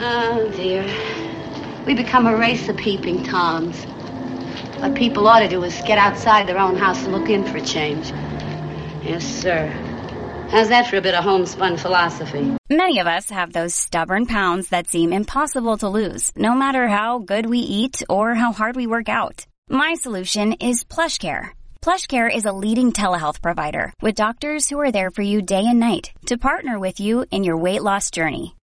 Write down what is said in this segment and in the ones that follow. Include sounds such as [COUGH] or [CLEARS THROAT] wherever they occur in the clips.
Oh, dear. We become a race of peeping toms. What people ought to do is get outside their own house and look in for a change. Yes, sir. How's that for a bit of homespun philosophy? Many of us have those stubborn pounds that seem impossible to lose, no matter how good we eat or how hard we work out. My solution is PlushCare. PlushCare is a leading telehealth provider with doctors who are there for you day and night to partner with you in your weight loss journey.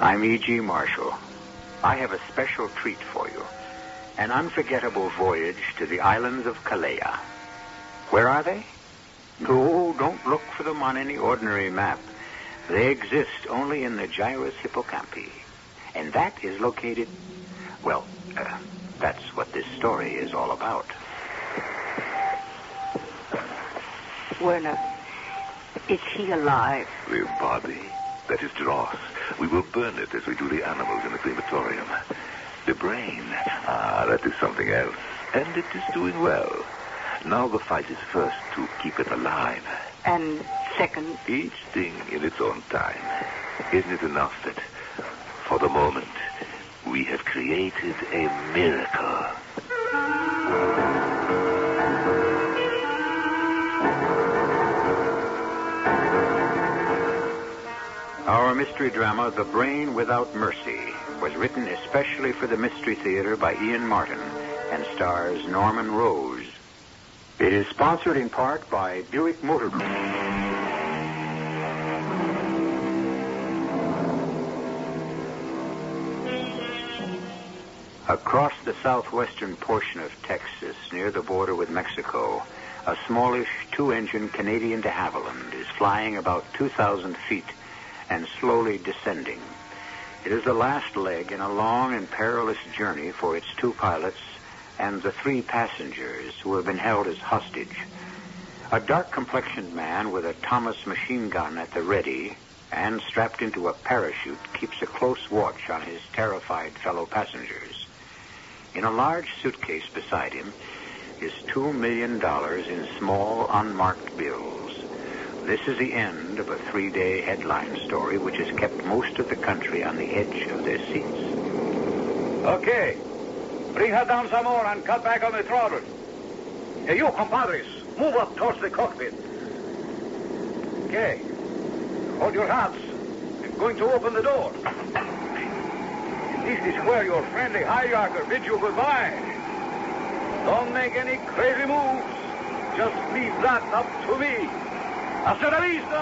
I'm E.G. Marshall. I have a special treat for you. An unforgettable voyage to the islands of Kalea. Where are they? No, don't look for them on any ordinary map. They exist only in the gyrus hippocampi. And that is located, well, uh, that's what this story is all about. Werner, is he alive? The body, that is dross. We will burn it as we do the animals in the crematorium. The brain, ah, that is something else. And it is doing well. Now the fight is first to keep it alive. And second, Each thing in its own time. Isn't it enough that, for the moment, we have created a miracle? Mystery drama, The Brain Without Mercy, was written especially for the Mystery Theater by Ian Martin and stars Norman Rose. It is sponsored in part by Buick Motor Group. Across the southwestern portion of Texas, near the border with Mexico, a smallish two-engine Canadian de Havilland is flying about 2,000 feet and slowly descending. It is the last leg in a long and perilous journey for its two pilots and the three passengers who have been held as hostage. A dark-complexioned man with a Thompson machine gun at the ready and strapped into a parachute keeps a close watch on his terrified fellow passengers. In a large suitcase beside him is two million dollars in small, unmarked bills. This is the end of a three-day headline story which has kept most of the country on the edge of their seats. Okay. Bring her down some more and cut back on the throttle. Hey, you, compadres, move up towards the cockpit. Okay. Hold your hats. I'm going to open the door. This is where your friendly hijacker bids you goodbye. Don't make any crazy moves. Just leave that up to me. Hasta la vista!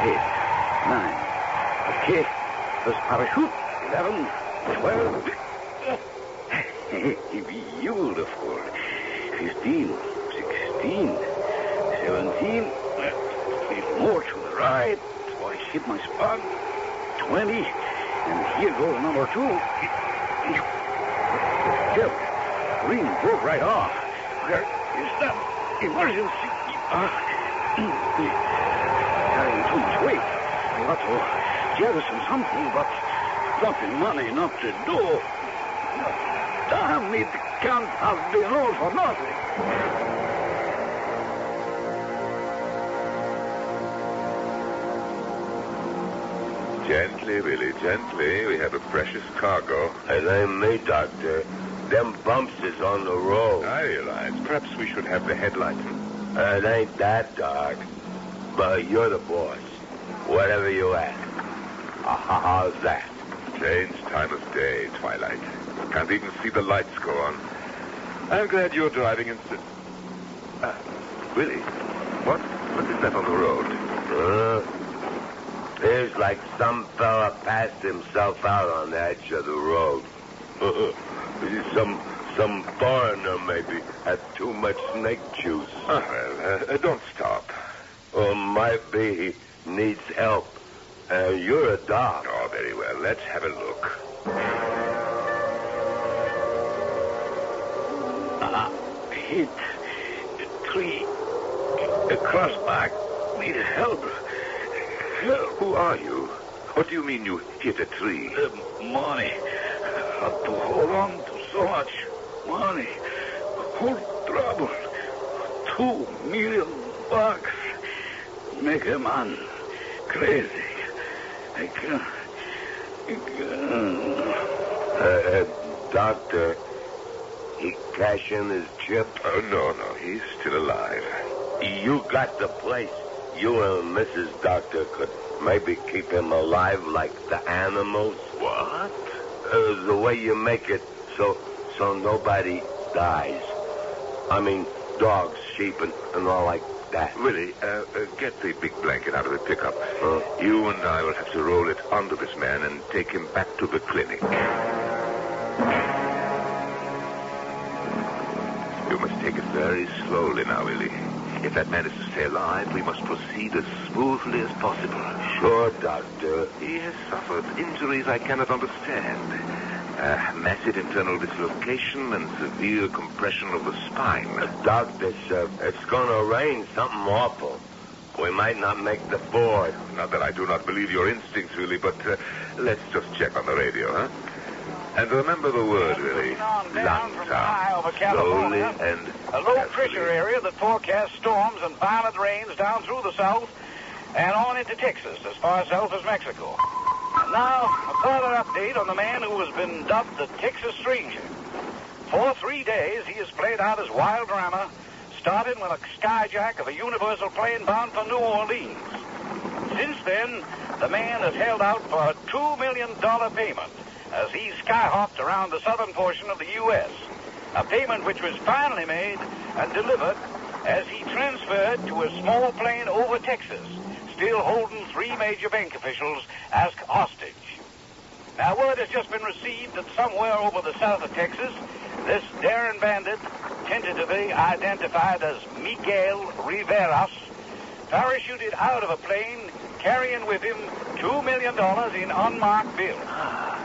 Eight, nine. Okay. There's parachute. Eleven, twelve. Beautiful. Fifteen, sixteen, seventeen. Little more to the right. Oh, I hit my spot. Twenty. And here goes number two. Still, green broke right off. There is that emergency. Uh, [CLEARS THROAT] carrying too much weight. I ought to jettison something, but nothing money enough to do. Damn, it can't have been all for nothing. Gently, Billy, gently. We have a precious cargo. It ain't me, Doctor. Them bumps is on the road. I realize. Perhaps we should have the headlight. It ain't that, Doc. But you're the boss. Whatever you ask. Uh, how's that? Strange time of day, twilight. Can't even see the lights go on. I'm glad you're driving instead. Uh, Willie, what? What is that on the road? Uh, Appears like some fella passed himself out on the edge of the road. [LAUGHS] some some foreigner maybe had too much snake juice. Ah, well, uh, uh, don't stop. Well, might be he needs help. Uh, you're a doc. Oh, very well. Let's have a look. Uh, hit a tree. A crossback. Need help. Who are you? What do you mean you hit a tree? Uh, money. Have to hold on to so much money. Whole trouble. Two million bucks. Make a man crazy. I can't. I can't. Uh, uh, doctor, he cash in his chip? Oh, no, no. He's still alive. You got the place. You and Mrs. Doctor could maybe keep him alive like the animals. What? Uh, the way you make it so so nobody dies. I mean, dogs, sheep, and, and all like that. Willie, uh, uh, get the big blanket out of the pickup. Uh. You and I will have to roll it onto this man and take him back to the clinic. You must take it very slowly now, Willie. If that man is to stay alive, we must proceed as smoothly as possible. Sure, Doctor. He has suffered injuries I cannot understand. Uh, massive internal dislocation and severe compression of the spine. Doctor, sir, it's going to rain something awful. We might not make the ford. Not that I do not believe your instincts, really, but uh, let's just check on the radio, huh? And remember the word, really. On down from high over Slowly and A low pressure area that forecasts storms and violent rains down through the south and on into Texas as far south as Mexico. And now, a further update on the man who has been dubbed the Texas Stranger. For three days, he has played out his wild drama, starting with a skyjack of a Universal plane bound for New Orleans. Since then, the man has held out for a $2 million payment as he skyhopped around the southern portion of the U.S. A payment which was finally made and delivered as he transferred to a small plane over Texas, still holding three major bank officials as hostage. Now, word has just been received that somewhere over the south of Texas, this daring bandit, tentatively identified as Miguel Riveras, parachuted out of a plane carrying with him $2 million in unmarked bills. Ah.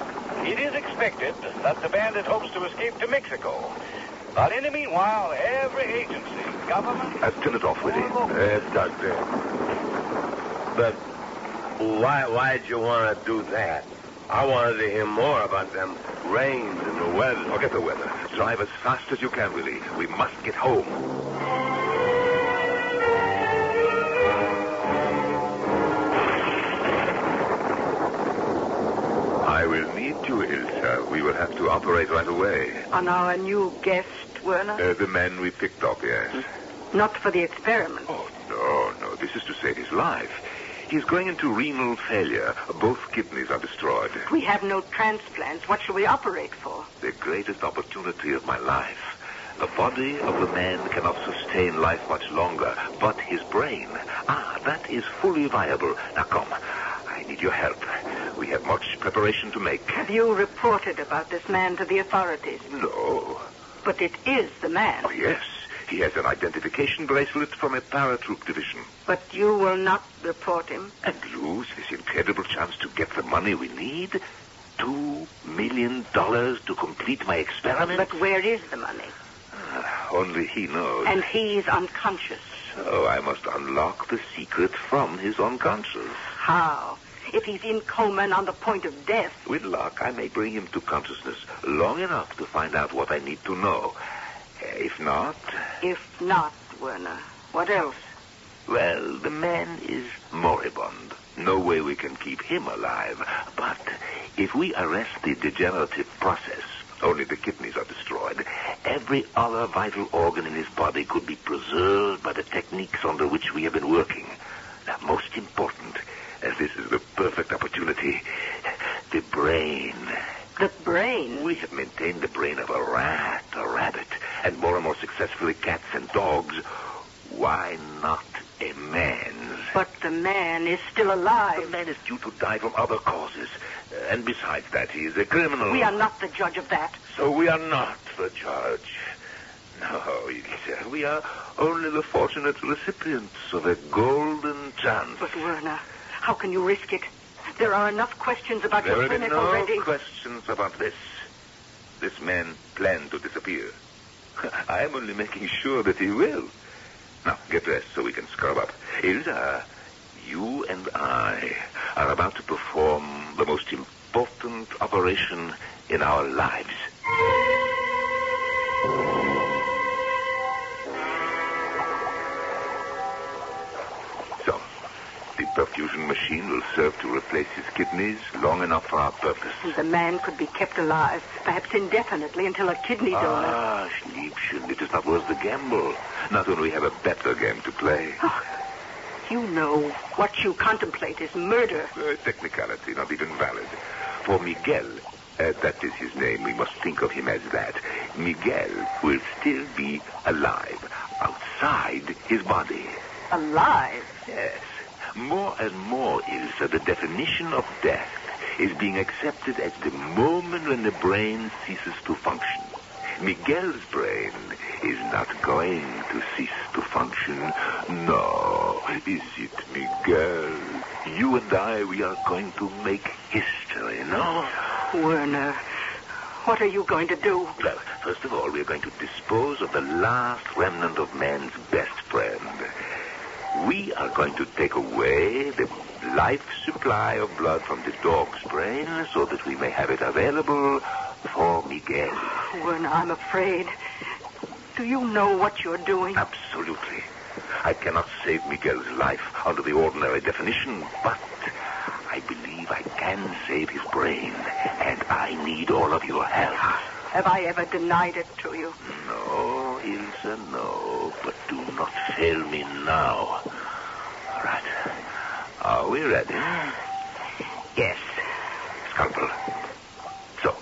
It is expected that the bandit hopes to escape to Mexico. But in the meanwhile, every agency, government... Turn it off, Willie. Yes, Doctor. But why why'd you want to do that? I wanted to hear more about them rains and the weather. Forget the weather. Drive as fast as you can, Willie. We must get home. We will have to operate right away. On our new guest, Werner? Uh, the man we picked up, yes. Not for the experiment. Oh, no, no. This is to save his life. He's going into renal failure. Both kidneys are destroyed. We have no transplants. What shall we operate for? The greatest opportunity of my life. The body of the man cannot sustain life much longer, but his brain, ah, that is fully viable. Now come, I need your help. We have much preparation to make. Have you reported about this man to the authorities? No. But it is the man. Oh, yes. He has an identification bracelet from a paratroop division. But you will not report him. And lose this incredible chance to get the money we need? Two million dollars to complete my experiment? But where is the money? Ah, only he knows. And he's unconscious. So I must unlock the secret from his unconscious. How? If he's in coma and on the point of death. With luck, I may bring him to consciousness long enough to find out what I need to know. If not, If not, Werner, what else? well, the man is moribund. No way we can keep him alive. But if we arrest the degenerative process, only the kidneys are destroyed, every other vital organ in his body could be preserved by the techniques under which we have been working. Now, most important, as this is the perfect opportunity, the brain. The brain. We have maintained the brain of a rat, a rabbit, and more and more successfully cats and dogs. Why not a man's? But the man is still alive. The man is due to die from other causes. Uh, And besides that, he is a criminal. We are not the judge of that. So we are not the judge. No, Elisa. We are only the fortunate recipients of a golden chance. But, Werner, how can you risk it? There are enough questions about There your clinic no already. questions about this. This man planned to disappear. [LAUGHS] I am only making sure that he will. Now, get dressed so we can scrub up. Ilsa, you and I are about to perform the most important operation in our lives. The perfusion machine will serve to replace his kidneys long enough for our purpose. The man could be kept alive, perhaps indefinitely, until a kidney donor. Ah, Schliebchen, it is not worth the gamble. Not when we have a better game to play. You know, what you contemplate is murder. Uh, technicality, not even valid. For Miguel, uh, that is his name, we must think of him as that. Miguel will still be alive outside his body. Alive? Yes. More and more, Ilsa, the definition of death is being accepted as the moment when the brain ceases to function. Miguel's brain is not going to cease to function. No, is it, Miguel? You and I, we are going to make history, no? Werner, what are you going to do? Well, first of all, we are going to dispose of the last remnant of man's best. We are going to take away the life supply of blood from the dog's brain so that we may have it available for Miguel. Werner, I'm afraid. Do you know what you're doing? Absolutely. I cannot save Miguel's life under the ordinary definition, but I believe I can save his brain, and I need all of your help. Have I ever denied it to you? No, Ilsa, no. But do not fail me now. Are we ready? Yes. Scalpel. So,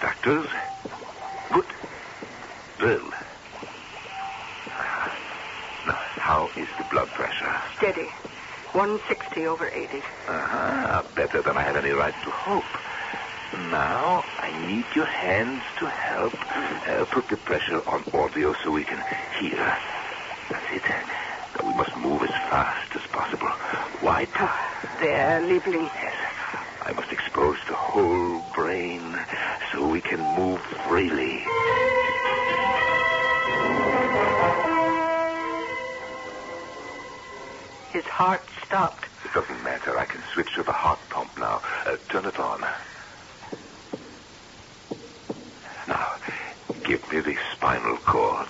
doctors. Good. Drill. Now, how is the blood pressure? Steady. 160 over 80. Uh-huh. Better than I had any right to hope. Now, I need your hands to help uh, put the pressure on audio so we can hear. That's it. We must move as fast as possible. White. There, Liebling. I must expose the whole brain so we can move freely. His heart stopped. It doesn't matter. I can switch to the heart pump now. Uh, turn it on. Now, give me the spinal cord.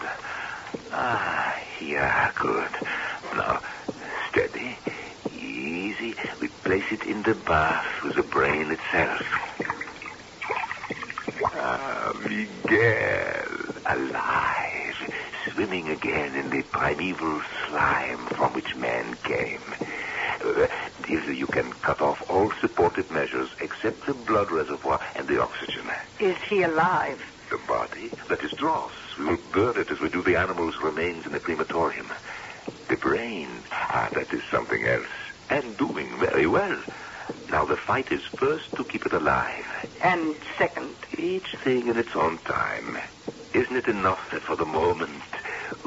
Ah, yeah, good. Now, steady, easy. We place it in the bath with the brain itself. Ah, Miguel, alive, swimming again in the primeval slime from which man came. Uh, you can cut off all supportive measures except the blood reservoir and the oxygen. Is he alive? The body, that is dross. We will burn it as we do the animal's remains in the crematorium. The brain, ah, that is something else. And doing very well. Now, the fight is first to keep it alive. And second, Each thing in its own time. Isn't it enough that for the moment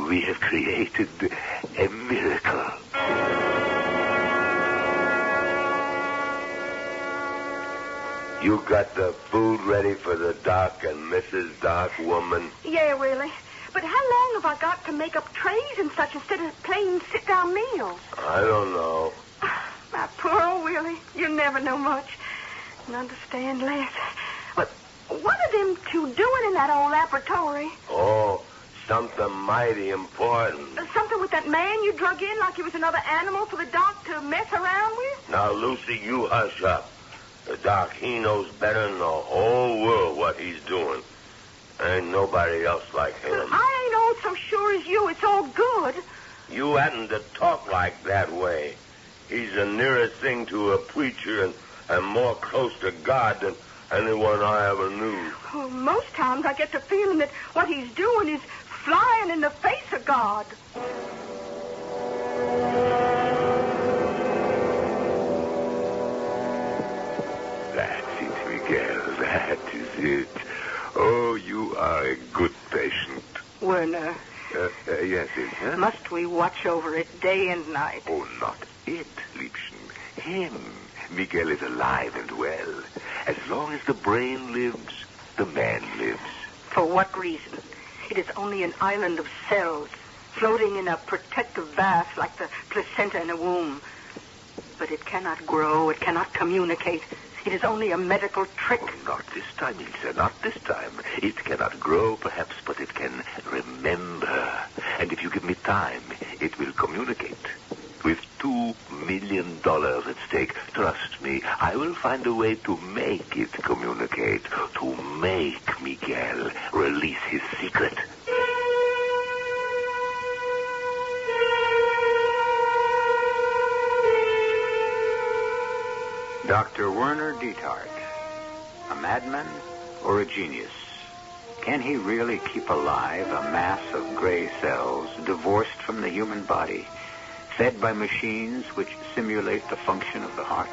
we have created a miracle? You got the food ready for the doc and Mrs. Doc woman? Yeah, Willie. But how long have I got to make up trays and such instead of plain sit-down meals? I don't know. My poor old Willie, you never know much and understand less. But what are them two doing in that old laboratory? Oh, something mighty important. Uh, Something with that man you drug in like he was another animal for the doc to mess around with? Now, Lucy, you hush up. The doc, he knows better than the whole world what he's doing. Ain't nobody else like him. I ain't all so sure as you it's all good. You hadn't to talk like that way. He's the nearest thing to a preacher and, and more close to God than anyone I ever knew. Well, most times I get the feeling that what he's doing is flying in the face of God. That's it, Miguel. That is it. Oh, you are a good patient. Werner, Uh, uh, yes, it, huh? Must we watch over it day and night? Oh, not it, Liebchen. Him. Miguel is alive and well. As long as the brain lives, the man lives. For what reason? It is only an island of cells, floating in a protective bath like the placenta in a womb. But it cannot grow, it cannot communicate. It is only a medical trick. Oh, not this time, Ilse, not this time. It cannot grow, perhaps, but it can remember. And if you give me time, it will communicate. Two million dollars at stake, trust me, I will find a way to make it communicate, to make Miguel release his secret. Dr. Werner Dietart, a madman or a genius? Can he really keep alive a mass of gray cells divorced from the human body, fed by machines which simulate the function of the heart?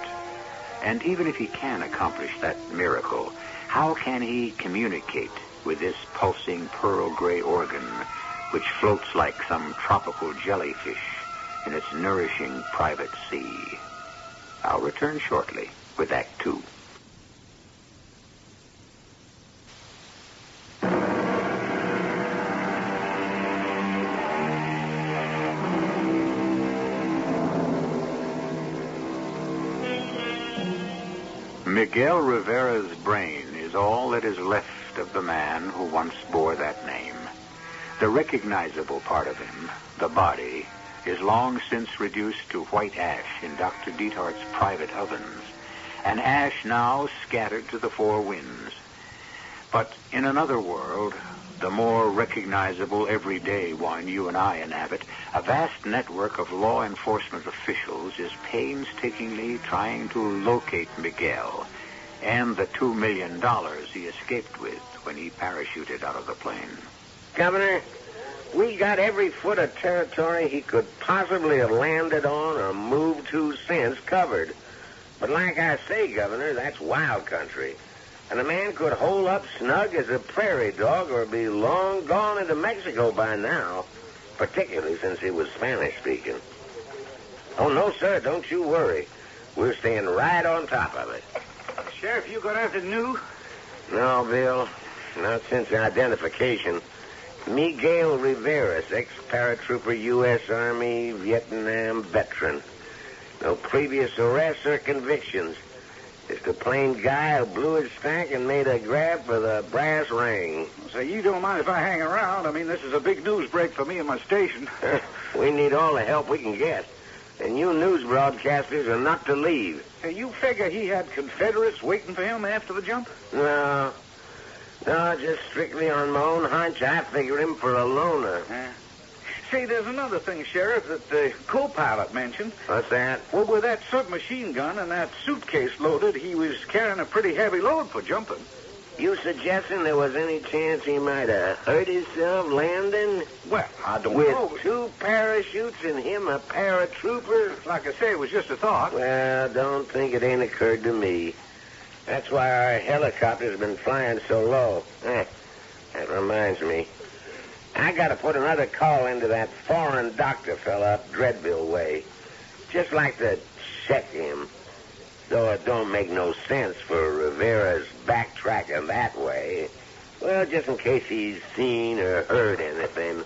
And even if he can accomplish that miracle, how can he communicate with this pulsing pearl gray organ which floats like some tropical jellyfish in its nourishing private sea? I'll return shortly with Act Two. Miguel Rivera's brain is all that is left of the man who once bore that name. The recognizable part of him, the body, is long since reduced to white ash in Dr. Dietart's private ovens, an ash now scattered to the four winds. But in another world, the more recognizable everyday one you and I inhabit, a vast network of law enforcement officials is painstakingly trying to locate Miguel and the two million dollars he escaped with when he parachuted out of the plane. Governor, we got every foot of territory he could possibly have landed on or moved to since covered. But like I say, Governor, that's wild country. And a man could hole up snug as a prairie dog or be long gone into Mexico by now, particularly since he was Spanish speaking. Oh, no, sir, don't you worry. We're staying right on top of it. Sheriff, you got anything new? No, Bill, not since identification. Miguel Rivera's ex-paratrooper, U.S. Army, Vietnam veteran. No previous arrests or convictions. Just a plain guy who blew his stack and made a grab for the brass ring. So you don't mind if I hang around? I mean, this is a big news break for me and my station. [LAUGHS] we need all the help we can get. And you news broadcasters are not to leave. Hey, you figure he had Confederates waiting for him after the jump? No. No, just strictly on my own hunch, I figure him for a loner. Yeah. See, there's another thing, Sheriff, that the co-pilot mentioned. What's that? Well, with that submachine gun and that suitcase loaded, he was carrying a pretty heavy load for jumping. You suggesting there was any chance he might have hurt himself landing? Well, I don't With know. two parachutes and him a paratrooper? Like I say, it was just a thought. Well, don't think it ain't occurred to me. That's why our helicopter's been flying so low. Eh, that reminds me. I gotta put another call into that foreign doctor fella up Dreadville way. Just like to check him. Though it don't make no sense for Rivera's backtracking that way. Well, just in case he's seen or heard anything.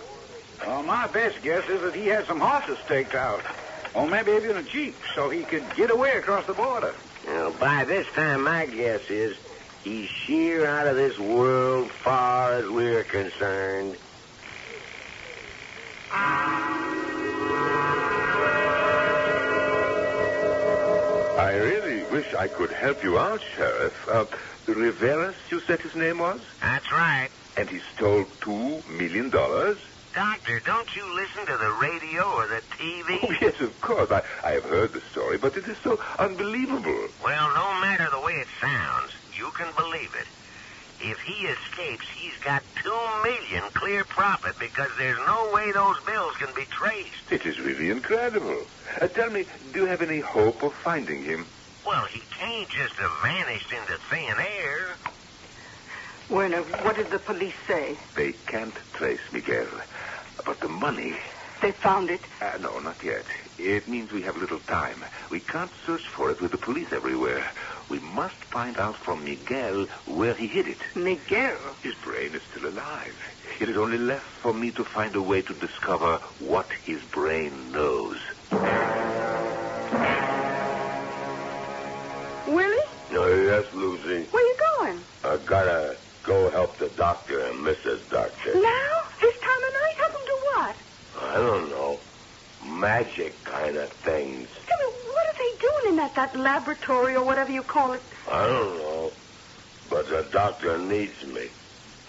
Well, my best guess is that he had some horses staked out. Or maybe even a jeep, so he could get away across the border. Know, by this time, my guess is he's sheer out of this world far as we're concerned. I really wish I could help you out, Sheriff. Uh, Rivera's, you said his name was? That's right. And he stole two million dollars? Doctor, don't you listen to the radio or the TV? Oh, yes, of course. I, I have heard the story, but it is so unbelievable. Well, no matter the way it sounds, you can believe it. If he escapes, he's got two million clear profit because there's no way those bills can be traced. It is really incredible. Uh, tell me, do you have any hope of finding him? Well, he can't just have vanished into thin air. Werner, what did the police say? They can't trace Miguel. But the money. They found it. Uh, no, not yet. It means we have little time. We can't search for it with the police everywhere. We must find out from Miguel where he hid it. Miguel. His brain is still alive. It is only left for me to find a way to discover what his brain knows. Willie, No, yes, Lucy. where are you going? I gotta go help the doctor and Mrs. Doctor. Now? This time of night? Help him do what? I don't know. Magic kind of things. Tell me, what are they doing in that, that laboratory or whatever you call it? I don't know. But the doctor needs me.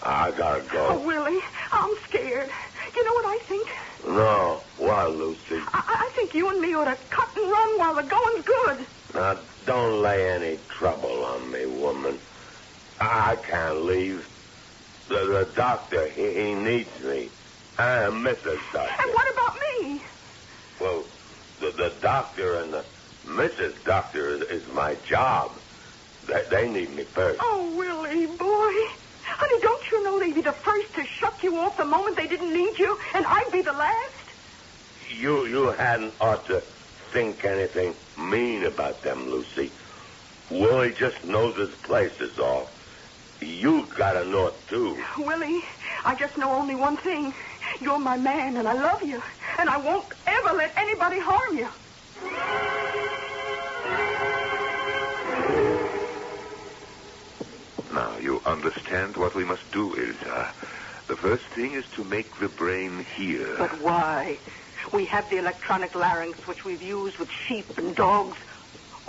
I gotta go. Oh. Willie, I'm scared. You know what I think? No. Why, Lucy? I, I think you and me ought to cut and run while the going's good. Now, don't lay any trouble on me, woman. I can't leave. The, the doctor, he, he needs me. And Mrs. Doctor. And what about me? Well, the, the doctor and the Mrs. Doctor is, is my job. They, they need me first. Oh, Willie, boy. Honey, don't you know they'd be the first to shut you off the moment they didn't need you, and I'd be the last? You you hadn't ought to think anything mean about them, Lucy. Willie just knows his place is all. You gotta know it too. Willie, I just know only one thing. You're my man, and I love you, and I won't ever let anybody harm you. Now, you understand what we must do, Ilsa. The first thing is to make the brain hear. But why? We have the electronic larynx, which we've used with sheep and dogs.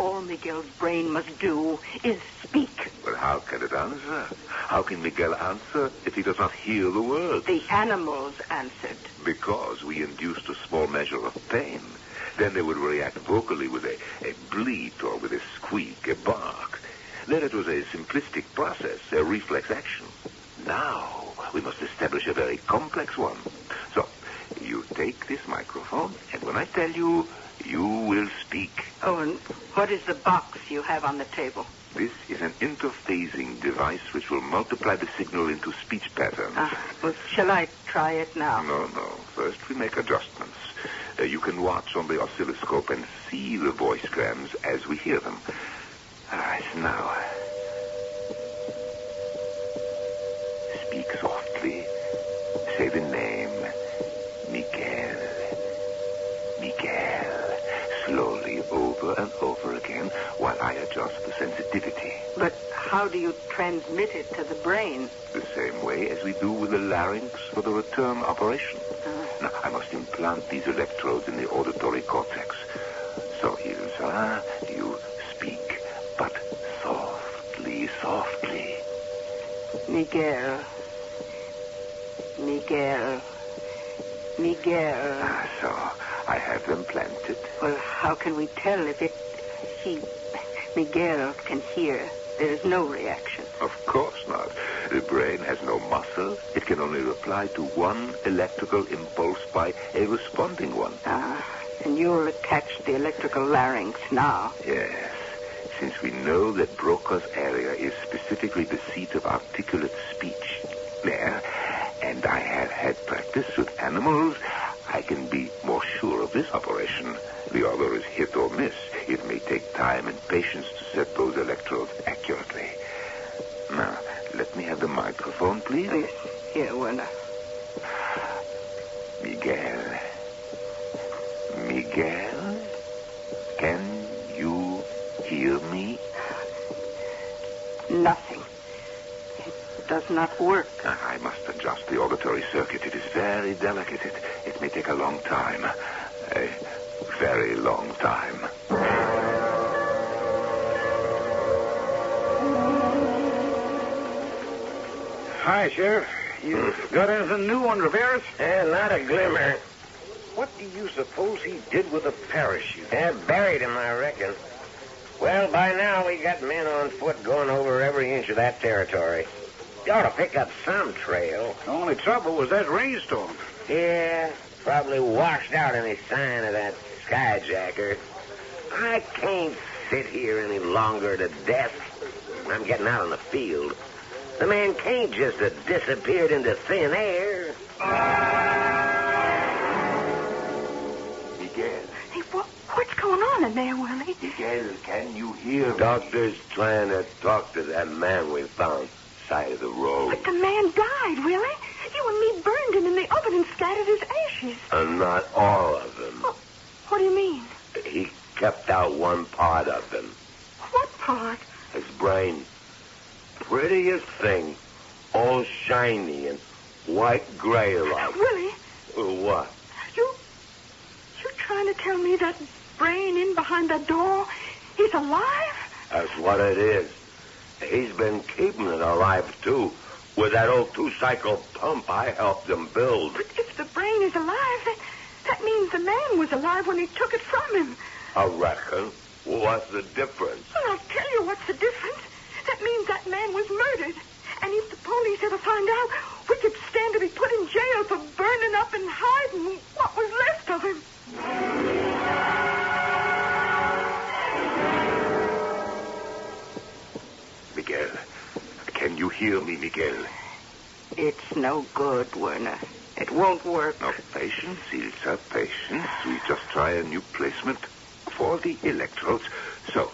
All Miguel's brain must do is speak. But how can it answer? How can Miguel answer if he does not hear the words? The animals answered. Because we induced a small measure of pain. Then they would react vocally with a, a bleat or with a squeak, a bark. Then it was a simplistic process, a reflex action. Now we must establish a very complex one. So, you take this microphone, and when I tell you, you will speak. Oh, and what is the box you have on the table? This is an interphasing device which will multiply the signal into speech patterns. Ah, well, shall I try it now? No, no. First, we make adjustments. Uh, you can watch on the oscilloscope and see the voice grams as we hear them. All right, now. Adjust the sensitivity. But how do you transmit it to the brain? The same way as we do with the larynx for the return operation. Uh, Now, I must implant these electrodes in the auditory cortex. So, Ilsa, you speak, but softly, softly. Miguel. Miguel. Miguel. Ah, so, I have them planted. Well, how can we tell if it. He. Miguel can hear? There's no reaction. Of course not. The brain has no muscle. It can only reply to one electrical impulse by a responding one. Ah, and you'll attach the electrical larynx now. Yes. Since we know that Broca's area is specifically the seat of articulate speech. There. And I have had practice with animals. I can be more sure of this operation. The other is hit or miss. It may take time and patience to set those electrodes accurately. Now, let me have the microphone, please. Yes, here, Werner. Miguel. Miguel? Can you hear me? Nothing. It does not work. I must adjust the auditory circuit. It is very delicate. It, it may take a long time. A very long time. Hi, Sheriff. You got anything new on Rivera's? Eh, not a glimmer. What do you suppose he did with the parachute? Eh, buried him, I reckon. Well, by now we got men on foot going over every inch of that territory. You ought to pick up some trail. The only trouble was that rainstorm. Yeah, probably washed out any sign of that skyjacker. I can't sit here any longer to death. I'm getting out on the field. The man can't just have disappeared into thin air. Miguel. Hey, what, what's going on in there, Willie? Miguel, can you hear me? Doctor's trying to talk to that man we found side of the road. But the man died, Willie. You and me burned him in the oven and scattered his ashes. And not all of them. Oh, what do you mean? He kept out one part of him. What part? His brain. Prettiest thing. All shiny and white gray like. Willie, What? you you trying to tell me that brain in behind that door is alive? That's what it is. He's been keeping it alive, too, with that old two-cycle pump I helped him build. But if the brain is alive, that, that means the man was alive when he took it from him. I reckon. What's the difference? Well, I'll tell you what's the difference. That means that man was murdered. And if the police ever find out, we could stand to be put in jail for burning up and hiding what was left of him. Miguel, can you hear me, Miguel? It's no good, Werner. It won't work. Now, patience, Ilsa, patience. We just try a new placement for the electrodes. So,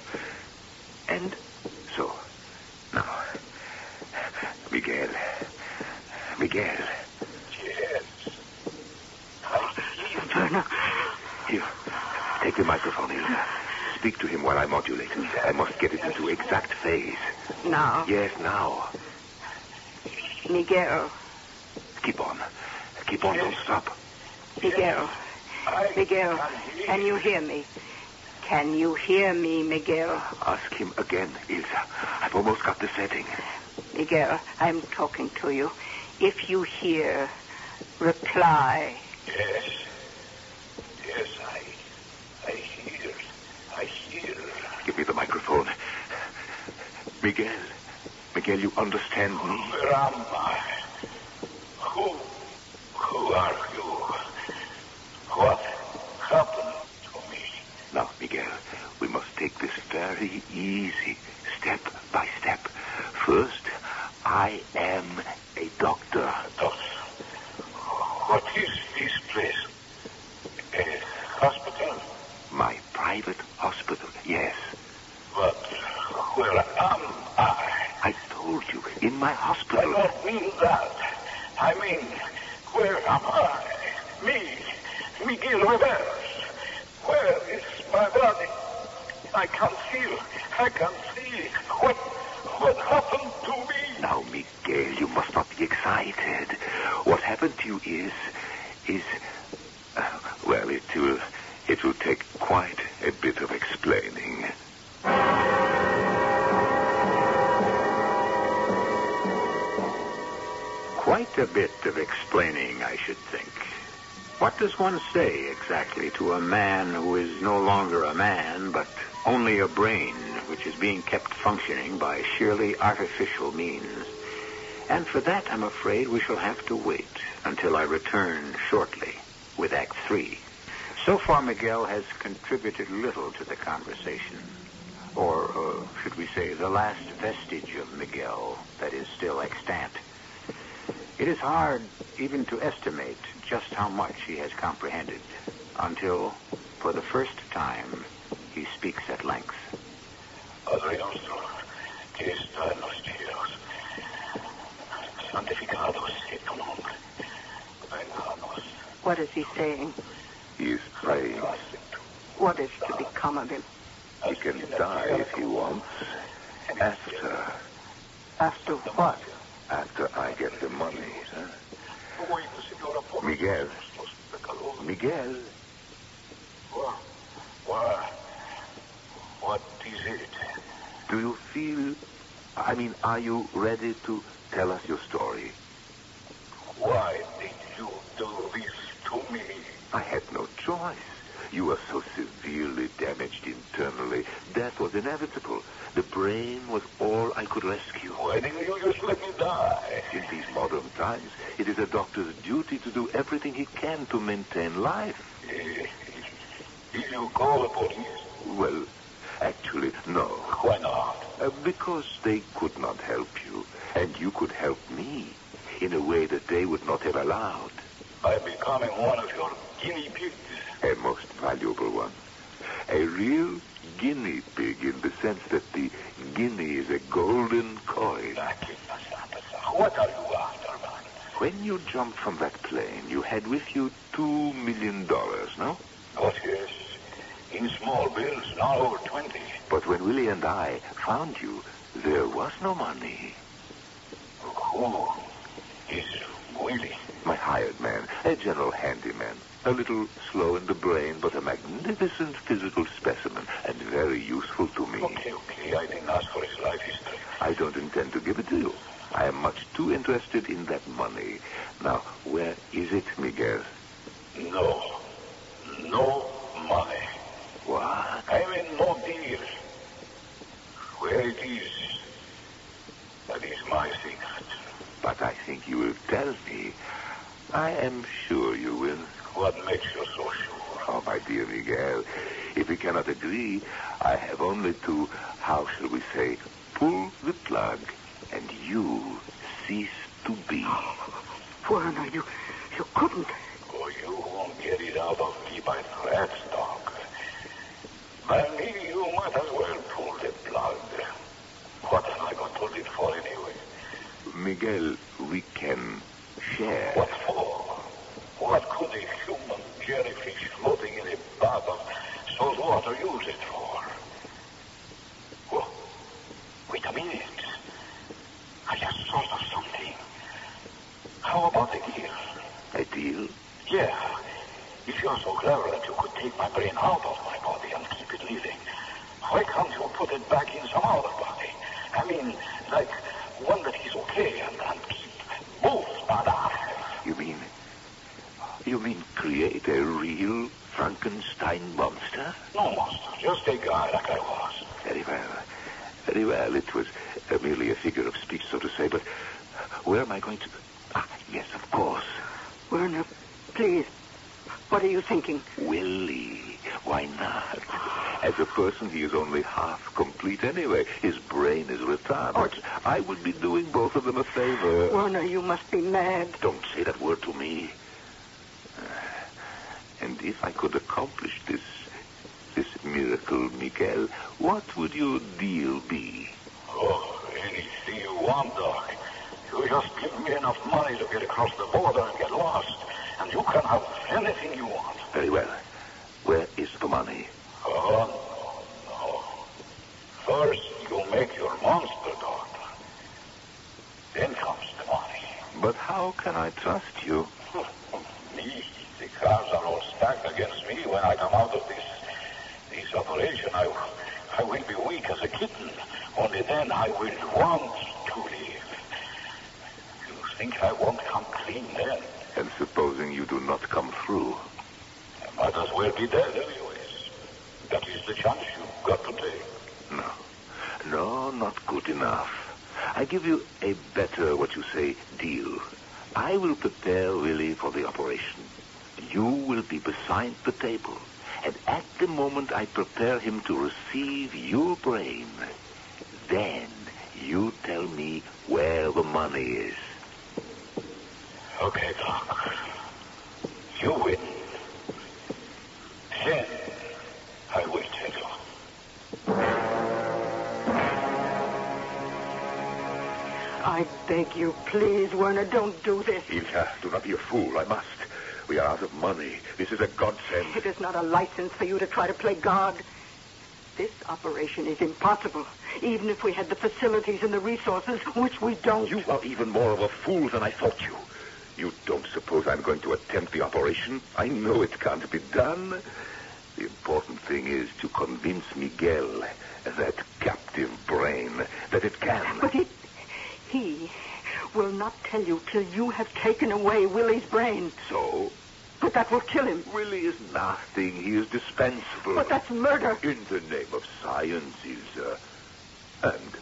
and so. Now, Miguel, Miguel, Yes. Werner, here, take the microphone, Ilsa. Speak to him while I modulate. I must get it into exact phase. now, Yes, now. Miguel, Keep on. Keep on, don't stop. Miguel, Miguel, can can you hear me? Can you hear me, Miguel? Ask him again, Ilsa. I've almost got the setting. Miguel, I'm talking to you. If you hear, reply. Yes. Yes, I. I hear. I hear. Give me the microphone. Miguel. Miguel, you understand me? Where am I? Who? Are you? What happened to me? Now, Miguel, we must take this very easy, step by step. First, I am a doctor. Doctor, what is this place? A hospital? My private hospital, yes. But where am I? I told you, in my hospital. I don't mean that. I mean, where am I? Me, Miguel Rivera. Where is my body? I can't feel. I can't see. What, what happened to me? Now, Miguel, you must not be excited. What happened to you is, is, uh, well, it will, it will take quite a bit of explaining. Quite a bit of explaining, I should think. What does one say exactly to a man who is no longer a man, but only a brain which is being kept functioning by sheerly artificial means? And for that, I'm afraid we shall have to wait until I return shortly with Act Three. So far, Miguel has contributed little to the conversation. Or uh, should we say, the last vestige of Miguel that is still extant. It is hard even to estimate just how much he has comprehended until, for the first time, he speaks at length. Padre nuestro, que está en los cielos, santificado sea tu nombre. Venga a nos. What is he saying? He is praying. What is to become of him? He can die if he wants. After, After what? After I get the money. Huh? Miguel. Miguel. Why? What is it? Do you feel, I mean, are you ready to tell us your story? Why did you do this to me? I had no choice. You were so severely damaged internally. Death was inevitable. The brain was all I could rescue. Why didn't you just let me die? In these modern times, it is a doctor's duty to do everything he can to maintain life. Eh, Did you call the police? Well, actually, no. Why not? Uh, because they could not help you, and you could help me in a way that they would not have allowed. By becoming one of your guinea pigs. A most valuable one. A real guinea pig in the sense that the guinea is a golden coin. What are you after, man? When you jumped from that plane, you had with you two million dollars, no? What, yes. In small bills, not over 20. But when Willie and I found you, there was no money. Who is Willie? My hired man, a general handyman. A little slow in the brain, but a magnificent physical specimen, and very useful to me. Okay, okay. I didn't ask for his life history. I don't intend to give it to you. I am much too interested in that money. Now, where is it, Miguel? No. No money. What? I mean, no deal. Where it is, that is my secret. But I think you will tell me. I am sure. What makes you so sure? Oh, my dear Miguel, if we cannot agree, I have only to, how shall we say, pull the plug, and you cease to be. [LAUGHS] Werner, you, you couldn't. Oh, you won't get it out of me by that stock. By me, you might as well pull the plug. What am I going to live for anyway? Miguel, we can share. What for? What could a jellyfish floating in a bath of salt water use it for? Oh, wait a minute. I just thought of something. How about a deal? A deal? Yeah. If you're so clever that you could take my brain out of my body and keep it living, why can't you put it back in some other body? I mean, like one that is okay and, and keep both badass. You mean. You mean create a real Frankenstein monster? No monster, just a guy like I was. Very well. Very well. It was uh, merely a figure of speech, so to say, but where am I going to. Ah, yes, of course. Werner, please. What are you thinking? Willie. Why not? As a person, he is only half complete anyway. His brain is retarded. I would be doing both of them a favor. Werner, you must be mad. Don't say that word to me. Uh, And if I could accomplish this, this miracle, Miguel, what would your deal be? Oh, anything you want, Doc. You just give me enough money to get across the border and get lost, and you can have anything you want. Very well. Where is the money? Oh, no, no. First, make your monster, Doctor. Then comes the money. But how can I trust you? [LAUGHS] me, the cards are all stacked against me when I come out of this this operation. I, I will be weak as a kitten. Only then I will want to live. You think I won't come clean then? And supposing you do not come through? I might as well be dead anyways. That is the chance you've got to take. No. No, not good enough. I give you a better, what you say, deal. I will prepare Willie for the operation. You will be beside the table. And at the moment I prepare him to receive your brain, then you tell me where the money is. Okay, Doc. You win. Beg you, please, Werner, don't do this. Ilka, do not be a fool. I must. We are out of money. This is a godsend. It is not a license for you to try to play God. This operation is impossible, even if we had the facilities and the resources, which we don't. You are even more of a fool than I thought you. You don't suppose I'm going to attempt the operation? I know it can't be done. The important thing is to convince Miguel, that captive brain, that it can. But it, will not tell you till you have taken away Willie's brain. So, But that will kill him. Willie is nothing. He is dispensable. But that's murder. In the name of science, Ilsa. Uh, and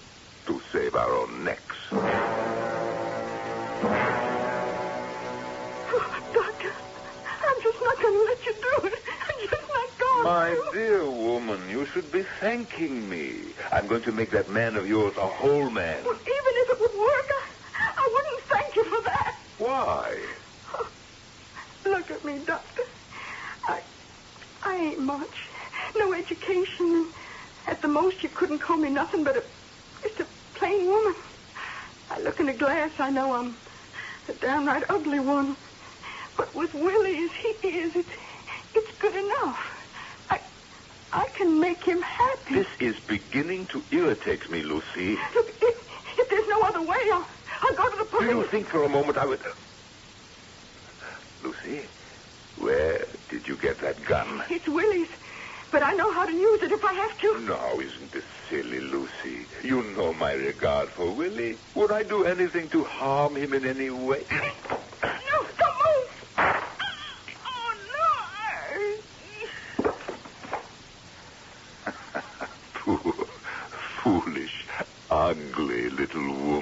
to save our own necks. Oh, doctor, I'm just not going to let you do it. I'm just not going My to. dear woman, you should be thanking me. I'm going to make that man of yours a whole man. Well, even if it would work, I, I wouldn't thank you for that. Why? [LAUGHS] Look at me, Doctor. I, I ain't much. No, education. At the most, you couldn't call me nothing but a just a plain woman. I look in the glass, I know I'm a downright ugly one. But with Willie as he is, it's it's good enough. I I can make him happy. This is beginning to irritate me, Lucy. Look, if, if there's no other way, I'll, I'll go to the Do you think for a moment I would. Uh, Lucy, where did you get that gun? It's Willie's, but I know how to use it if I have to. No, isn't this silly, Lucy? You know my regard for Willie. Would I do anything to harm him in any way? No, don't move. Oh, no. [LAUGHS] Poor, foolish, ugly little woman.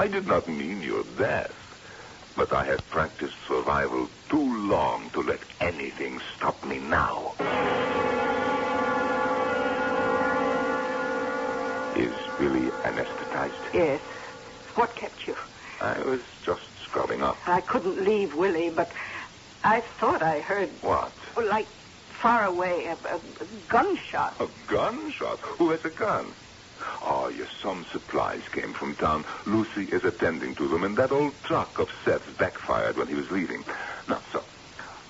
I did not mean your death. But I have practiced survival too long to let anything stop me now. Is Billy anesthetized? Yes. What kept you? I was just scrubbing up. I couldn't leave Willie, but I thought I heard, What? Oh, like, far away, a, a, a gunshot. A gunshot? Who has a gun? Oh, yes, some supplies came from town. Lucy is attending to them, and that old truck of Seth's backfired when he was leaving. Now, so,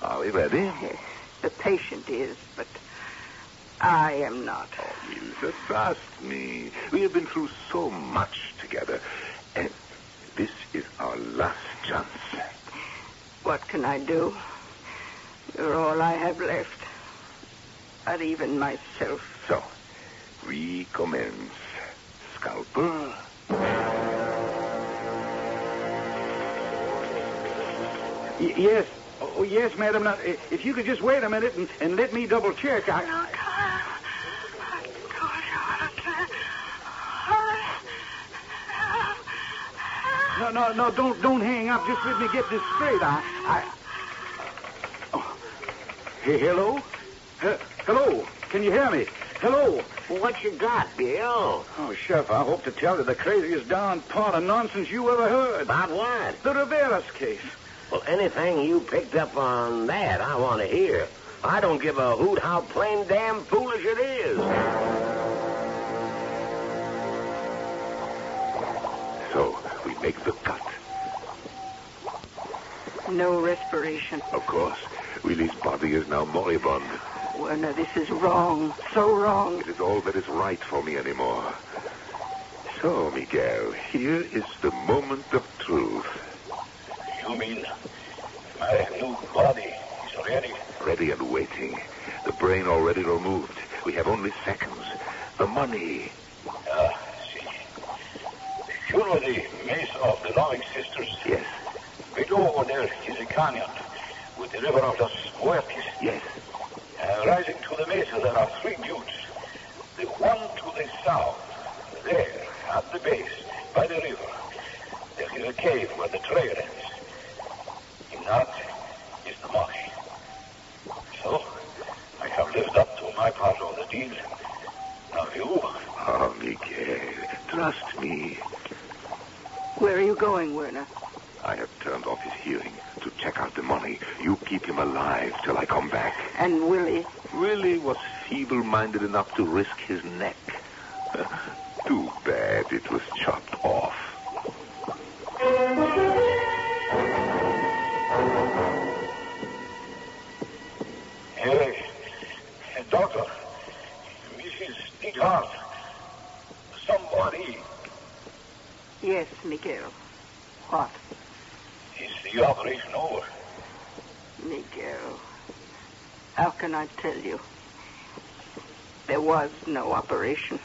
are we ready? Yes, the patient is, but I am not. Oh, Ilse, trust me. We have been through so much together. And this is our last chance. What can I do? You're all I have left. Not even myself. So, recommence. Scalpel. Y- yes. Oh, yes, madam. Now, if you could just wait a minute and, and let me double check. I... No, Tom. I told you I can't. No, no, no, don't don't hang up. Just let me get this straight. I, I. Oh. Hey, hello? Uh, hello? Can you hear me? Hello? What you got, Bill? Oh, Chef, I hope to tell you the craziest darn pot of nonsense you ever heard. About what? The Riveras case. Well, anything you picked up on that, I want to hear. I don't give a hoot how plain damn foolish it is. So, we make the cut. No respiration. Of course, Willie's body is now moribund. Werner, this is wrong. So wrong. It is all that is right for me anymore. So, Miguel, here is the moment of truth. You mean my new body is ready? Ready and waiting. The brain already removed. We have only seconds. The money. Ah, see. You know the mesa of the Loving Sisters? Yes, Below over there is a canyon with the river of los Muertes. yes. Rising to the mesa, there are three buttes. The one to the south, there, at the base, by the river, there is a cave where the trail ends. In that is the money. So, I have lived up to my part of the deal. Now you, Oh, Miguel, trust me. Where are you going, Werner? I have turned off his hearing to check out the money. You keep him alive till I come back. And Willie? Willie was feeble-minded enough to risk his neck. [LAUGHS] Too bad it was chopped off. Hey, doctor, Mrs. Neidhart, somebody Yes, Miguel. What? is the operation over. Miguel. How can I tell you? There was no operation.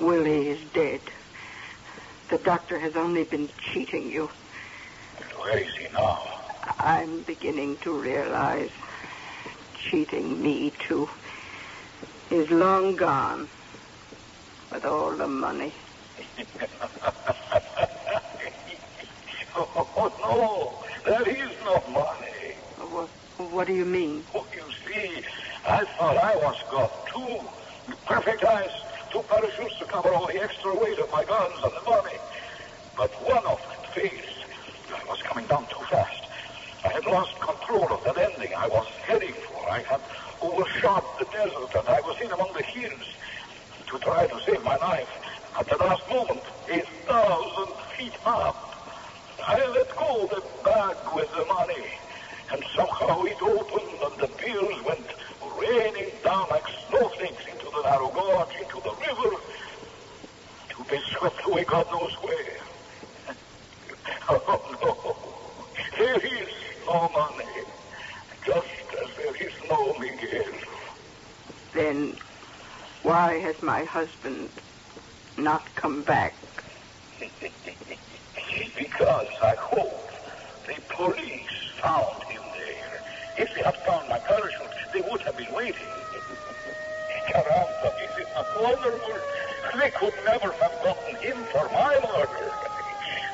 Willie is dead. The doctor has only been cheating you. But Where is he now? I'm beginning to realize cheating me, too. He's long gone with all the money. [LAUGHS] oh, no, there is no money. What, do you mean? Oh, you see, I thought I was got two perfect eyes, two parachutes to cover all the extra weight of my guns and the money. But one of them failed. I was coming down too fast. I had lost control of the landing I was heading for. I had who was shot in the desert, and I was in among the hills to try to save my life. At the last moment, a thousand feet up, I let go the bag with the money, and somehow it opened and the bills went raining down like snowflakes into the narrow gorge, into the river, to be swept away God knows where. [LAUGHS] Oh, no. There is no money, just as there is no Miguel. Then why has my husband not come back? [LAUGHS] because I hope the police found. If they had found my parachute, they would have been waiting. Caramba, is it not wonderful? They could never have gotten him for my murder.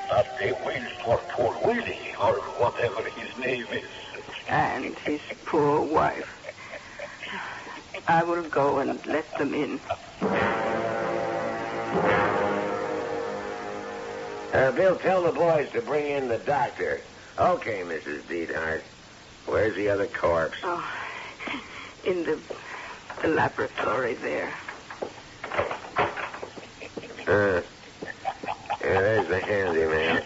But they will for poor Willie, or whatever his name is. And his poor wife. I will go and let them in. Uh, Bill, tell the boys to bring in the doctor. Okay, Mrs. Deedhart. Where's the other corpse? Oh, in the, the laboratory there. Uh, yeah, there's the handyman.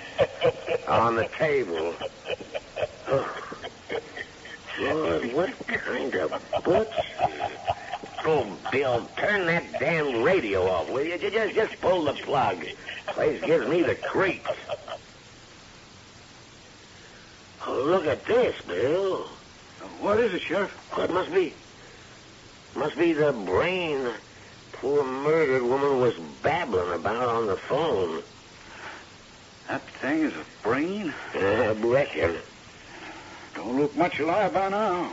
On the table. Oh. Lord, what kind of butch? Oh, Bill, turn that damn radio off, will you? Ju- Just, just pull the plug. Place gives me the creeps. Oh, Oh, look at this, Bill. What is it, Sheriff? What must be? Must be the brain the poor murdered woman was babbling about on the phone. That thing is a brain? I reckon. Don't look much alive by now.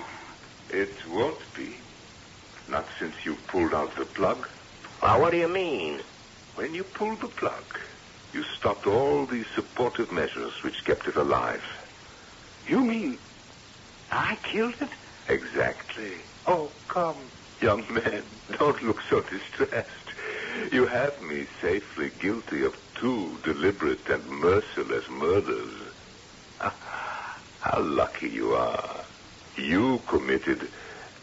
It won't be. Not since you pulled out the plug. Well, what do you mean? When you pulled the plug, you stopped all the supportive measures which kept it alive. You mean I killed it? Exactly. Oh, come, young man, don't look so distressed. You have me safely guilty of two deliberate and merciless murders. Ah, [LAUGHS] How lucky you are. You committed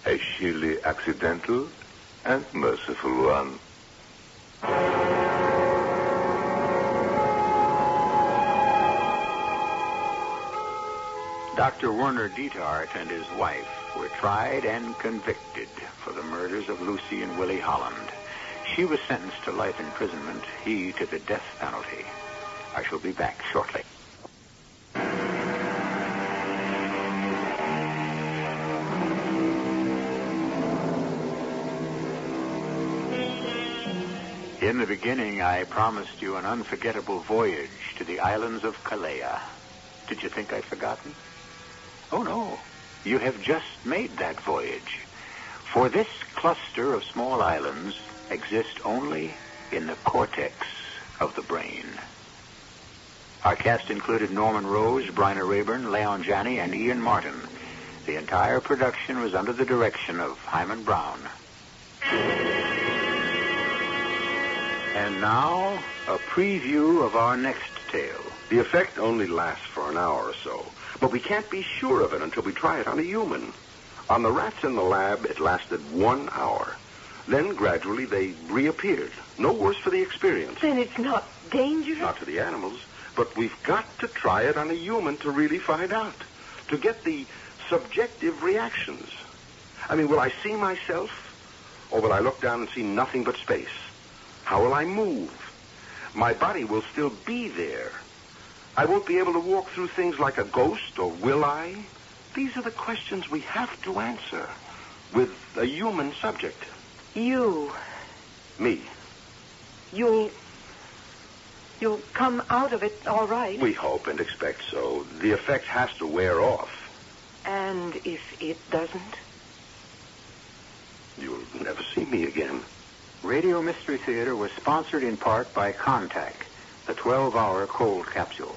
a sheerly accidental and merciful one. Dr. Werner Dietart and his wife were tried and convicted for the murders of Lucy and Willie Holland. She was sentenced to life imprisonment, he to the death penalty. I shall be back shortly. In the beginning, I promised you an unforgettable voyage to the islands of Kalea. Did you think I'd forgotten? Oh, no. You have just made that voyage. For this cluster of small islands exist only in the cortex of the brain. Our cast included Norman Rose, Bryna Raeburn, Leon Janney, and Ian Martin. The entire production was under the direction of Himan Brown. And now, a preview of our next tale. The effect only lasts for an hour or so, but we can't be sure of it until we try it on a human. On the rats in the lab, it lasted one hour. Then gradually they reappeared. No worse for the experience. Then it's not dangerous? Not to the animals, but we've got to try it on a human to really find out. To get the subjective reactions. I mean, will I see myself? Or will I look down and see nothing but space? How will I move? My body will still be there. I won't be able to walk through things like a ghost, or will I? These are the questions we have to answer with a human subject. You. Me. You'll. You'll come out of it all right. We hope and expect so. The effect has to wear off. And if it doesn't? You'll never see me again. Radio Mystery Theater was sponsored in part by Contac, the 12-hour cold capsule.